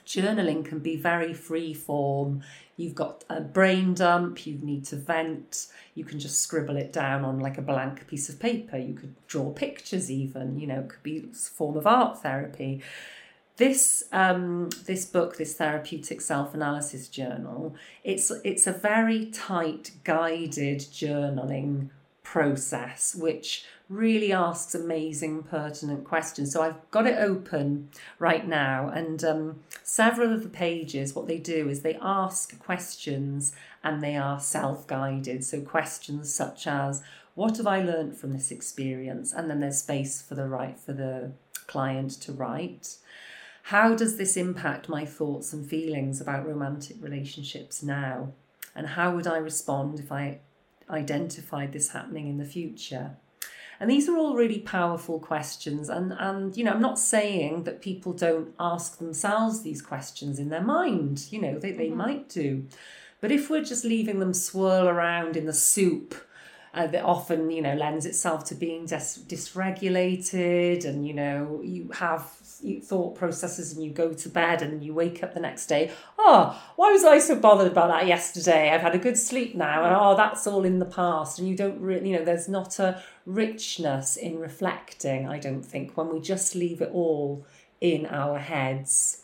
Journaling can be very free form. You've got a brain dump, you need to vent, you can just scribble it down on like a blank piece of paper. You could draw pictures, even, you know, it could be a form of art therapy. This um, this book, this therapeutic self analysis journal, it's it's a very tight, guided journaling process, which really asks amazing, pertinent questions. So I've got it open right now, and um, several of the pages, what they do is they ask questions and they are self guided. So questions such as, What have I learned from this experience? And then there's space for the right for the client to write. How does this impact my thoughts and feelings about romantic relationships now? And how would I respond if I identified this happening in the future? And these are all really powerful questions. And, and, you know, I'm not saying that people don't ask themselves these questions in their mind. You know, they, they mm-hmm. might do. But if we're just leaving them swirl around in the soup, uh, that often, you know, lends itself to being dis- dysregulated and, you know, you have thought processes and you go to bed and you wake up the next day oh why was i so bothered about that yesterday? I've had a good sleep now and oh that's all in the past. And you don't really you know there's not a richness in reflecting i don't think when we just leave it all in our heads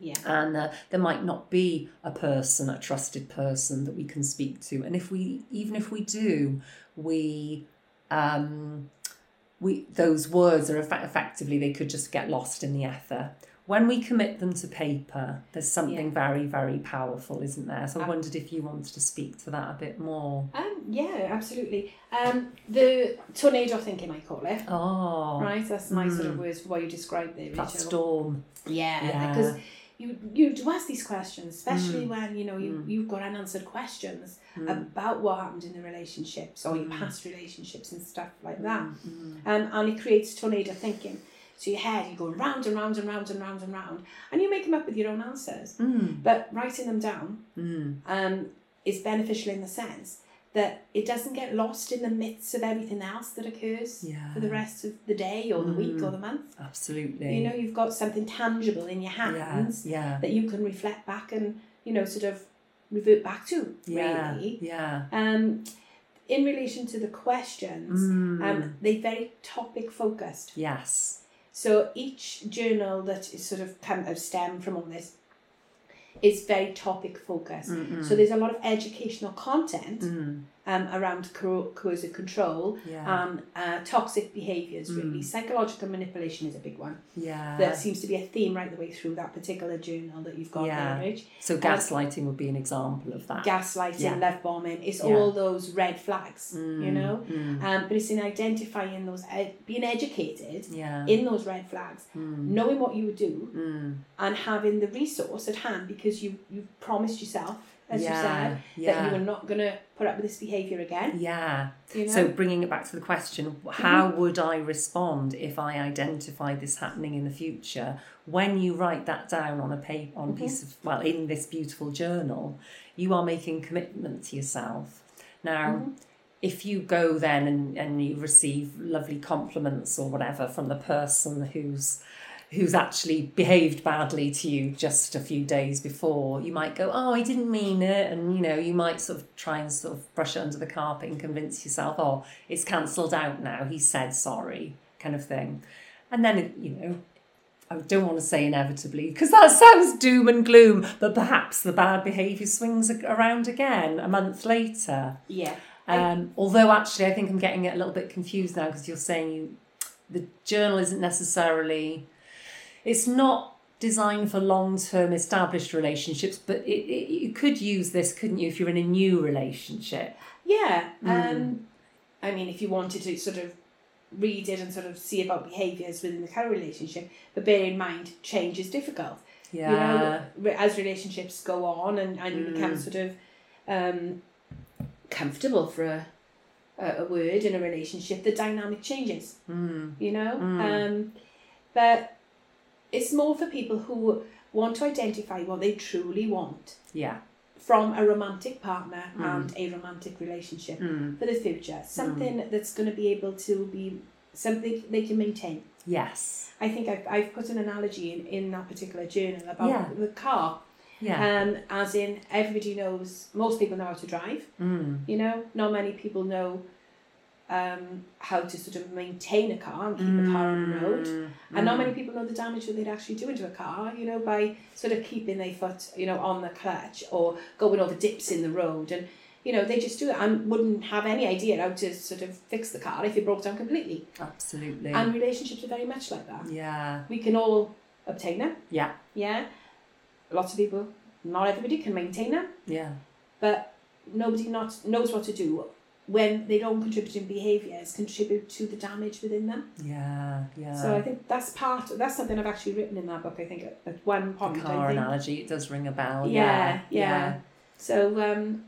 yeah. And uh, there might not be a person, a trusted person that we can speak to. And if we, even if we do, we um, we those words are effectively they could just get lost in the ether when we commit them to paper there's something yeah. very very powerful isn't there so i wondered if you wanted to speak to that a bit more um, yeah absolutely um, the tornado thinking i call it oh right that's my mm. sort of hmm. words for what you described there that storm yeah because yeah you you do ask these questions, especially mm. when you know you mm. you've got unanswered questions mm. about what happened in the relationships or your mm. past relationships and stuff like that, mm, mm. um, and it creates a tornado thinking. So your head, you go round and round and round and round and round, and you make them up with your own answers. But writing them down um, is beneficial in the sense that it doesn't get lost in the midst of everything else that occurs yeah. for the rest of the day or the mm, week or mm. the month. Absolutely. You know, you've got something tangible in your hands yeah, yeah. that you can reflect back and, you know, sort of revert back to, yeah, really. Yeah. Um, in relation to the questions, mm. um, they're very topic focused. Yes. So each journal that is sort of come of stem from all this is very topic focused. Mm-mm. So there's a lot of educational content mm. Um, around co- coercive control yeah. and uh, toxic behaviours, really. Mm. Psychological manipulation is a big one. Yeah. That seems to be a theme right the way through that particular journal that you've got yeah. there, Rich. So gaslighting um, would be an example of that. Gaslighting, yeah. love bombing, it's all those red flags, mm. you know? Mm. Um, but it's in identifying those, ed- being educated yeah. in those red flags, mm. knowing what you would do mm. and having the resource at hand because you, you promised yourself as yeah, you said, yeah. that you were not going to put up with this behaviour again. Yeah. You know? So bringing it back to the question, how mm-hmm. would I respond if I identify this happening in the future? When you write that down on a paper, on mm-hmm. piece of, well, in this beautiful journal, you are making commitment to yourself. Now, mm-hmm. if you go then and, and you receive lovely compliments or whatever from the person who's who's actually behaved badly to you just a few days before, you might go, Oh, I didn't mean it. And, you know, you might sort of try and sort of brush it under the carpet and convince yourself, Oh, it's cancelled out now. He said sorry, kind of thing. And then, you know, I don't want to say inevitably because that sounds doom and gloom, but perhaps the bad behaviour swings around again a month later. Yeah. Um, although actually, I think I'm getting a little bit confused now because you're saying you, the journal isn't necessarily it's not designed for long term established relationships, but it, it, you could use this, couldn't you, if you're in a new relationship? Yeah. Mm. Um, I mean, if you wanted to sort of read it and sort of see about behaviours within the current relationship, but bear in mind, change is difficult. Yeah. You know, as relationships go on and, and you mm. become sort of um, comfortable for a, a, word in a relationship, the dynamic changes. Mm. You know? Mm. Um, but it's more for people who want to identify what they truly want. Yeah. From a romantic partner mm. and a romantic relationship mm. for the future. Something mm. that's going to be able to be something they can maintain. Yes. I think I've, I've put an analogy in, in that particular journal about yeah. the car. Yeah. Um, as in, everybody knows, most people know how to drive. Mm. You know, not many people know um, how to sort of maintain a car and keep mm. a car on the road. Mm. And not many people know the damage that they'd actually do into a car, you know, by sort of keeping their foot, you know, on the clutch or going over dips in the road. And, you know, they just do it and wouldn't have any idea how to sort of fix the car if it broke down completely. Absolutely. And relationships are very much like that. Yeah. We can all obtain them. Yeah. Yeah. Lots of people, not everybody can maintain them. Yeah. But nobody not knows what to do when their own contributing behaviours contribute to the damage within them. Yeah, yeah. So I think that's part. That's something I've actually written in that book. I think at, at one point. the car analogy, it does ring a bell. Yeah, Yeah, yeah. So um,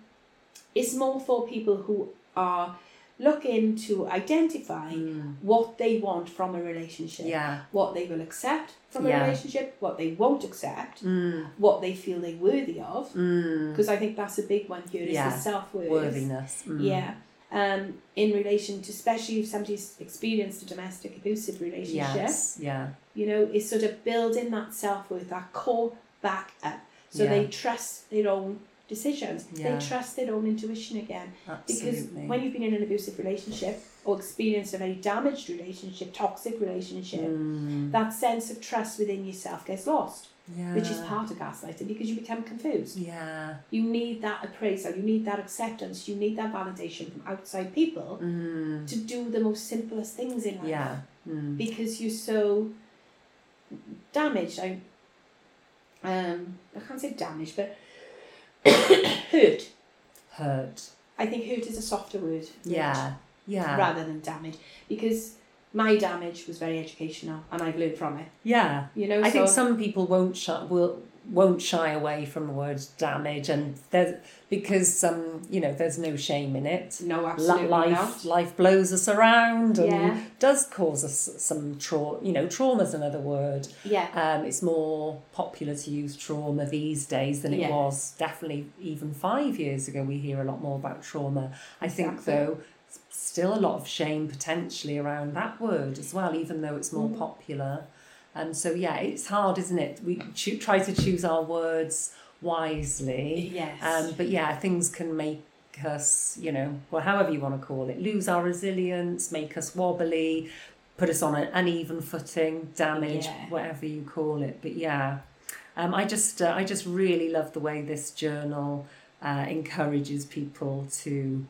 it's more for people who are looking to identify Mm. what they want from a relationship, Yeah. what they will accept from a Yeah. relationship, what they won't accept, Mm. what they feel they're worthy of. Mm. Because I think that's a big one here is Yeah. the self worth. Worthiness. Mm. Yeah. Um, in relation to, especially if somebody's experienced a domestic abusive relationship, Yes. Yeah. you know, is sort of building that self worth, that core back up. So Yeah. they trust their own decisions. Yeah. They trust their own intuition again. Because when you've been in an abusive relationship or experienced a very damaged relationship, toxic relationship, Mm. that sense of trust within yourself gets lost, yeah. which is part of gaslighting because you become confused. Yeah. You need that appraisal, you need that acceptance, you need that validation from outside people Mm. to do the most simplest things in life. Yeah. Mm. Because you're so damaged. I um I can't say damaged, but hurt. Hurt. I think hurt is a softer word. Yeah. Yeah. Rather than damage. Because my damage was very educational and I've learned from it. Yeah. You know, I so think some people won't shy, will won't shy away from the word damage, and there's because um you know there's no shame in it. no, absolutely life not. life blows us around and Yeah. does cause us some trauma. You know, trauma's another word. Yeah. Um, it's more popular to use trauma these days than it Yeah. was definitely even five years ago. We hear a lot more about trauma. I think though, still a lot of shame potentially around that word as well, even though it's more Mm. popular. And so yeah, it's hard, isn't it? We choo- try to choose our words wisely. Yes. Um, but yeah, things can make us, you know, well, however you want to call it, lose our resilience, make us wobbly, put us on an uneven footing, damage, Yeah. whatever you call it. But yeah, um, I just, uh, I just really love the way this journal uh, encourages people to,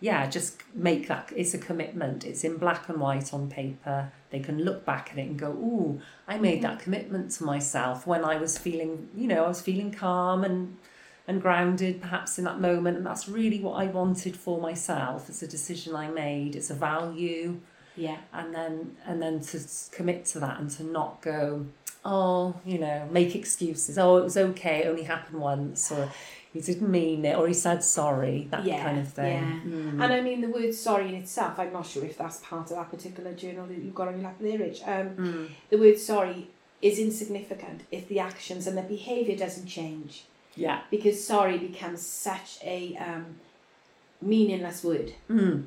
yeah, just make that. It's a commitment. It's in black and white on paper. They can look back at it and go, "Ooh, I made mm-hmm. that commitment to myself when I was feeling, you know, I was feeling calm and." and grounded perhaps in that moment and that's really what I wanted for myself it's a decision I made it's a value yeah. and then and then to commit to that and to not go oh you know make excuses oh it was okay it only happened once or he didn't mean it or he said sorry that Yeah, kind of thing yeah. Mm. And I mean, the word sorry in itself, I'm not sure if that's part of that particular journal that you've got on your lap there, Rich. Um, Mm. the word sorry is insignificant if the actions and the behaviour doesn't change. yeah Because sorry becomes such a um, meaningless word. mm.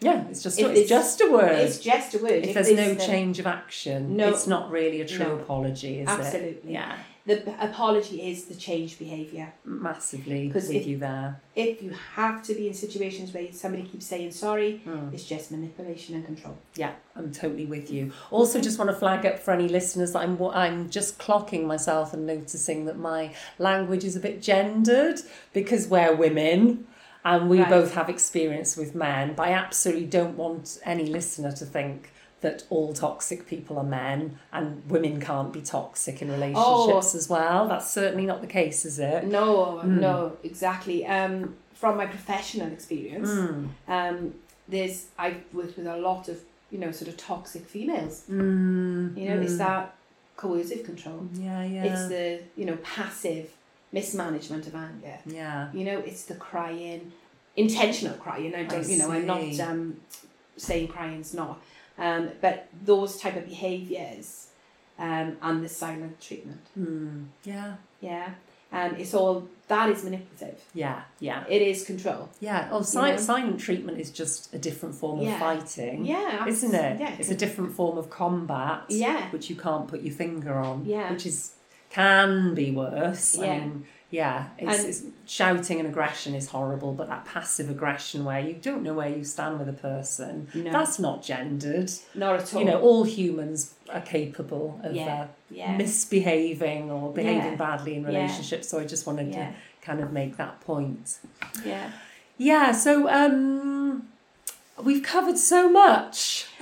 yeah it's just If it's, just a word It's just a word. if there's no change of action No. it's not really a true No. apology is it Absolutely. yeah The apology is the change behaviour. massively with if- you there If you have to be in situations where somebody keeps saying sorry, Mm. it's just manipulation and control. Yeah, I'm totally with you. Also, just want to flag up for any listeners that I'm I'm just clocking myself and noticing that my language is a bit gendered because we're women and we Right. both have experience with men. But I absolutely don't want any listener to think that all toxic people are men and women can't be toxic in relationships as well. That's certainly not the case, is it? No, Mm. no, exactly. Um, from my professional experience, Mm. um, there's I've worked with a lot of you know sort of toxic females. Mm. You know, it's mm. that coercive control. Yeah, yeah. It's the you know passive mismanagement of anger. yeah. You know, it's the crying, intentional crying. I don't, you know, I'm not um, saying crying's not, um, but those type of behaviours, um, and the silent treatment. Mm. Yeah. Yeah, um, it's all that is manipulative. Yeah. Yeah. It is control. Yeah. Oh, know? si- silent treatment is just a different form Yeah. of fighting. Yeah, Isn't it? Yeah, It's a different form of combat. Yeah. Which you can't put your finger on. Yeah. Which is can be worse. I Yeah. mean, yeah. It's, it's shouting and aggression is horrible, but that passive aggression where you don't know where you stand with a person, No. that's not gendered. not at all. You know, all humans are capable of Yeah. uh, yeah, misbehaving or behaving Yeah. badly in relationships. So I just wanted to kind of make that point. yeah. Yeah, so um, we've covered so much.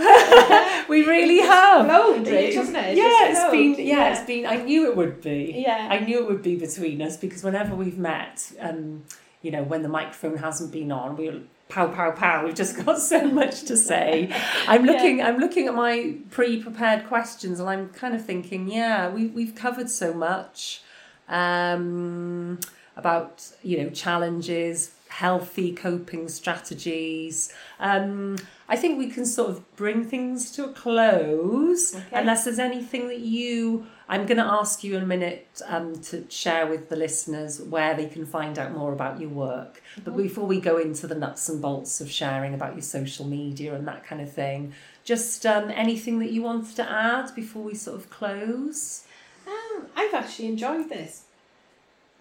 we really have. flowed, Rach, hasn't it? It yeah, it's been. Yeah, Yeah. it's been. I knew it would be. Yeah. I knew it would be between us because whenever we've met, um, you know, when the microphone hasn't been on, we'll pow pow pow. We've just got so much to say. I'm looking. I'm looking at my pre-prepared questions, and I'm kind of thinking, yeah, we we've covered so much um, about you know challenges, healthy coping strategies. Um, I think we can sort of bring things to a close, Okay. unless there's anything that you. I'm going to ask you in a minute um, to share with the listeners where they can find out more about your work. But before we go into the nuts and bolts of sharing about your social media and that kind of thing, just um, anything that you wanted to add before we sort of close? Um, I've actually enjoyed this.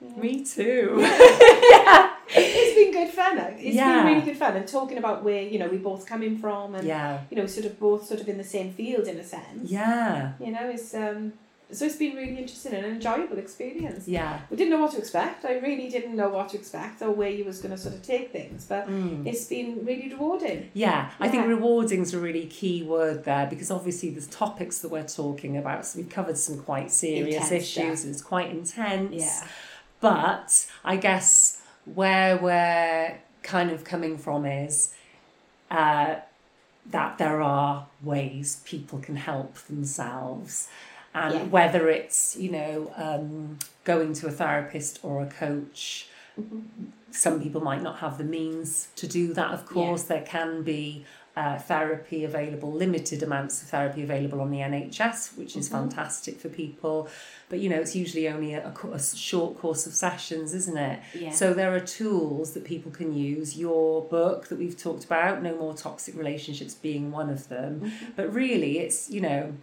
Me too. yeah. It's been good fun. It's Yeah. been really good fun, and talking about where you know we both coming from, and yeah. you know, sort of both sort of in the same field in a sense. Yeah. You know, it's um, so it's been really interesting and an enjoyable experience. Yeah. We didn't know what to expect. I really didn't know what to expect or where you was going to sort of take things, but Mm. it's been really rewarding. Yeah, I think Yeah. rewarding is a really key word there because obviously the topics that we're talking about, so we've covered some quite serious Intense issues, stuff. it's quite intense. Yeah. But I guess where we're kind of coming from is uh, that there are ways people can help themselves. And Yeah. whether it's, you know, um, going to a therapist or a coach, some people might not have the means to do that, of course. There can be uh, therapy available, limited amounts of therapy available on the NHS, which is fantastic for people. But you know, it's usually only a, a a short course of sessions, isn't it? Yeah. So there are tools that people can use. Your book that we've talked about, No More Toxic Relationships, being one of them. But really, it's, you know,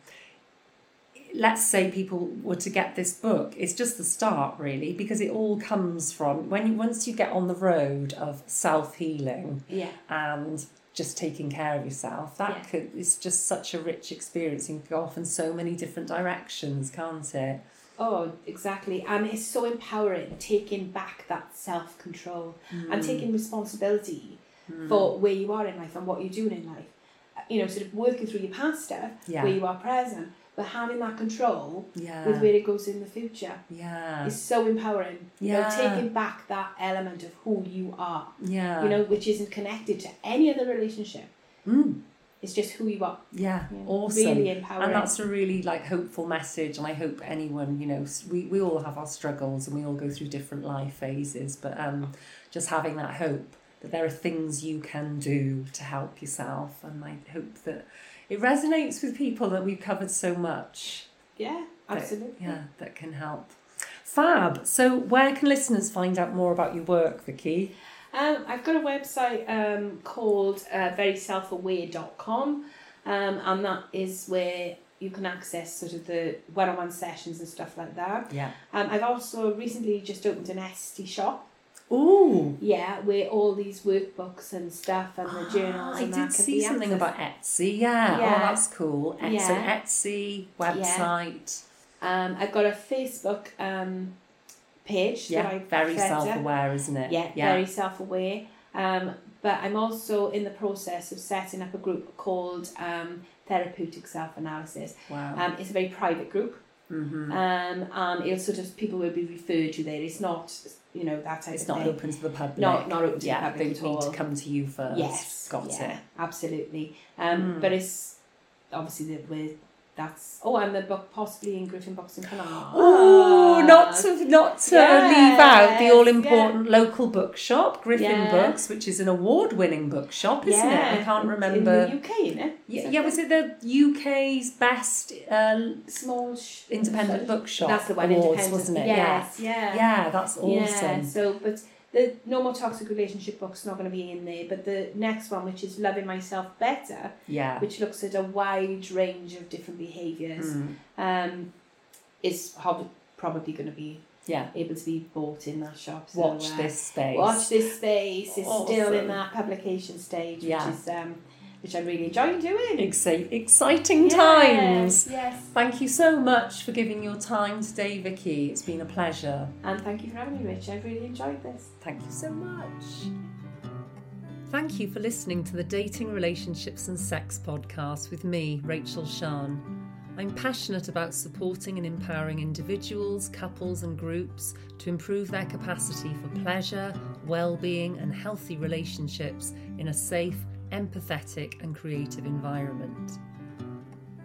let's say people were to get this book it's just the start really because it all comes from when you once you get on the road of self-healing Yeah. and just taking care of yourself that Yeah. could it's just such a rich experience you can go off in so many different directions can't it Oh, exactly. And it's so empowering taking back that self control Mm. and taking responsibility for where you are in life and what you're doing in life. You know, sort of working through your past stuff Yeah. where you are present, but having that control yeah with where it goes in the future yeah is so empowering. You know, taking back that element of who you are, yeah you know, which isn't connected to any other relationship. mm. It's just who you are. yeah Yeah. awesome Really empowering. and that's a really like hopeful message and i hope anyone you know we, we all have our struggles and we all go through different life phases but um just having that hope that there are things you can do to help yourself and i hope that it resonates with people that we've covered so much. Yeah, that- absolutely. yeah that can help. Fab. So where can listeners find out more about your work Vikki? Um, I've got a website um, called uh, veryselfaware.com um, and that is where you can access sort of the one-on-one sessions and stuff like that. yeah. Um, I've also recently just opened an Etsy shop, Ooh. yeah, where all these workbooks and stuff and the journals Ah, I did see something about Etsy. Yeah. Yeah. Oh, that's cool. Et- So Yeah. Etsy website. Um, I've got a Facebook um, page Yeah. Very self-aware, isn't it? Yeah, very self aware. Um, but I'm also in the process of setting up a group called um, Therapeutic Self Analysis. Wow. Um, it's a very private group. Hmm Um, and it'll sort of people will be referred to there. It's not, you know, that type It's not thing. open to the public. Not not open to yeah, the public they at need to come to you first. Yes, Got yeah, it. absolutely. Um, Mm. but it's obviously the way that's oh, and the book possibly in Griffin Books and Canal. Oh, not to not to leave out the all important local bookshop, Griffin Yeah. Books, which is an award winning bookshop, isn't it? I can't remember. In the UK, isn't it? yeah, yeah, was it the UK's best uh, small sh- independent bookshop That's the one. awards, independent. wasn't it? Yes, yeah. Yeah. Yeah, that's awesome. Yeah, so, but the No More Toxic Relationship book's not going to be in there, but the next one, which is Loving Myself Better, Yeah. which looks at a wide range of different behaviours, Mm. um, is probably going to be Yeah. able to be bought in that shop. So, Watch uh, this space. Watch this space. It's still in that publication stage, Yeah. which is um, which I'm really enjoying doing. Exci- exciting Yes, times. Yes. Thank you so much for giving your time today, Vikki. It's been a pleasure. And thank you for having me, Rich. I've really enjoyed this. Thank you so much. Thank you for listening to the Dating, Relationships and Sex podcast with me, Rachel Shan. I'm passionate about supporting and empowering individuals, couples, and groups to improve their capacity for pleasure, well-being and healthy relationships in a safe, empathetic and creative environment.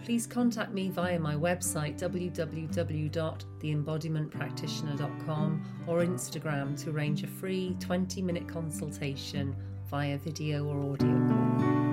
Please contact me via my website www.theembodimentpractitioner.com or Instagram to arrange a free 20 minute consultation via video or audio call.